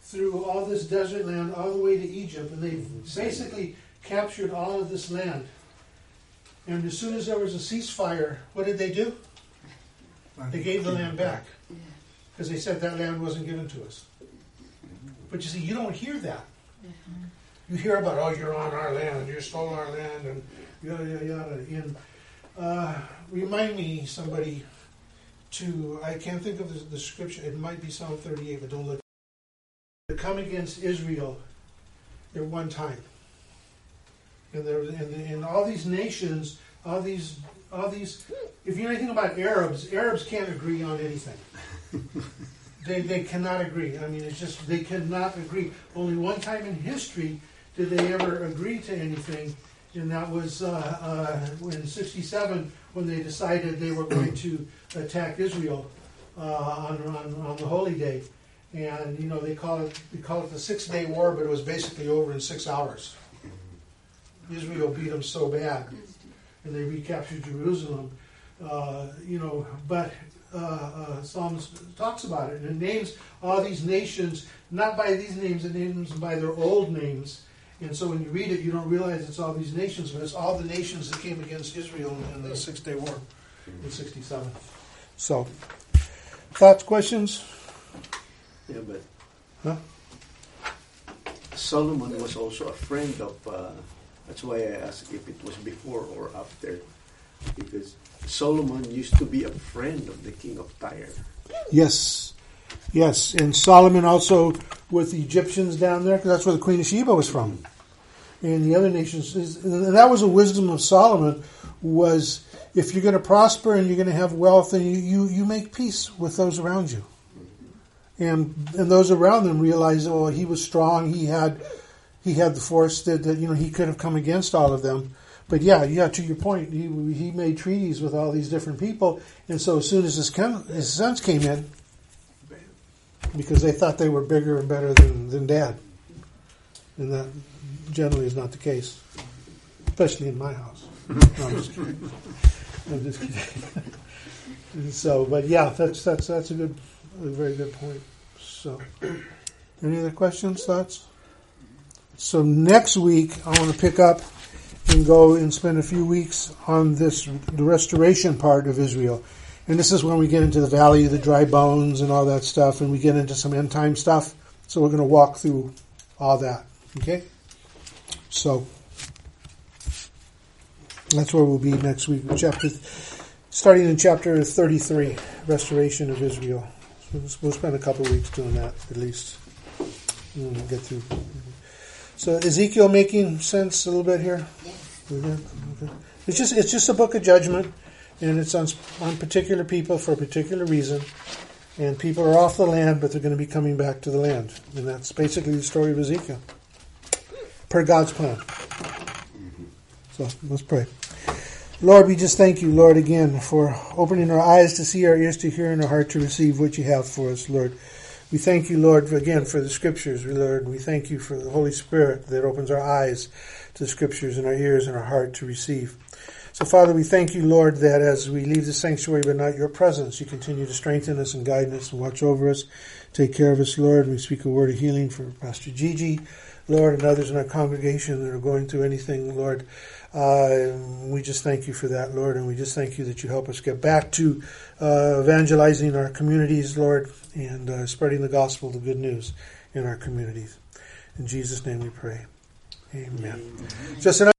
through all this desert land all the way to Egypt, and they basically captured all of this land. And as soon as there was a ceasefire, what did they do? They gave the land back because they said that land wasn't given to us. But you see, you don't hear that. You hear about, oh, you're on our land, you stole our land, and yada yada yada. And uh, remind me, somebody, to I can't think of the, the scripture. It might be Psalm 38, but don't look to come against Israel at one time. And there and, and all these nations, all these all these if you know anything about Arabs, Arabs can't agree on anything. (laughs) they they cannot agree. I mean it's just they cannot agree. Only one time in history did they ever agree to anything, and that was uh, uh, in '67 when they decided they were going to attack Israel uh, on, on on the Holy Day and you know they call it they call it the Six Day War, but it was basically over in six hours. Israel beat them so bad, and they recaptured Jerusalem. Uh, you know, but uh, uh, Psalms talks about it and it names all these nations not by these names, it names by their old names. And so when you read it, you don't realize it's all these nations, but it's all the nations that came against Israel in the Six Day War in '67. So, thoughts, questions? Yeah, but Huh? Solomon was also a friend of. Uh, that's why I asked if it was before or after, because Solomon used to be a friend of the king of Tyre. Yes, yes, and Solomon also with the Egyptians down there, because that's where the Queen of Sheba was from, and the other nations. And that was a wisdom of Solomon. Was if you're going to prosper and you're going to have wealth, and you, you, you make peace with those around you, and and those around them realize, oh, he was strong. He had he had the force that, that you know he could have come against all of them. But yeah, yeah. To your point, he he made treaties with all these different people, and so as soon as his his sons came in, because they thought they were bigger and better than, than dad. And that generally is not the case, especially in my house. No, I'm just kidding. (laughs) I'm just kidding. (laughs) so, but yeah, that's that's that's a good, a very good point. So, any other questions, thoughts? So next week, I want to pick up and go and spend a few weeks on this the restoration part of Israel. And this is when we get into the valley of the dry bones and all that stuff, and we get into some end time stuff. So we're going to walk through all that. Okay? So that's where we'll be next week. Chapter starting in chapter 33, restoration of Israel. So we'll spend a couple of weeks doing that at least. We'll get through. So Ezekiel making sense a little bit here? We good? Okay. It's just it's just a book of judgment, and it's on on particular people for a particular reason. And people are off the land, but they're going to be coming back to the land, and that's basically the story of Ezekiel, per God's plan. So let's pray. Lord, we just thank you, Lord, again for opening our eyes to see, our ears to hear, and our heart to receive what you have for us, Lord. We thank you, Lord, again for the scriptures, Lord. We thank you for the Holy Spirit that opens our eyes to the scriptures and our ears and our heart to receive. So, Father, we thank you, Lord, that as we leave the sanctuary but not your presence, you continue to strengthen us and guide us and watch over us, take care of us, Lord. We speak a word of healing for Pastor Gigi, Lord, and others in our congregation that are going through anything, Lord. Uh, we just thank you for that, Lord, and we just thank you that you help us get back to uh, evangelizing our communities, Lord, and uh, spreading the gospel, the good news in our communities. In Jesus' name we pray. Amen. Just an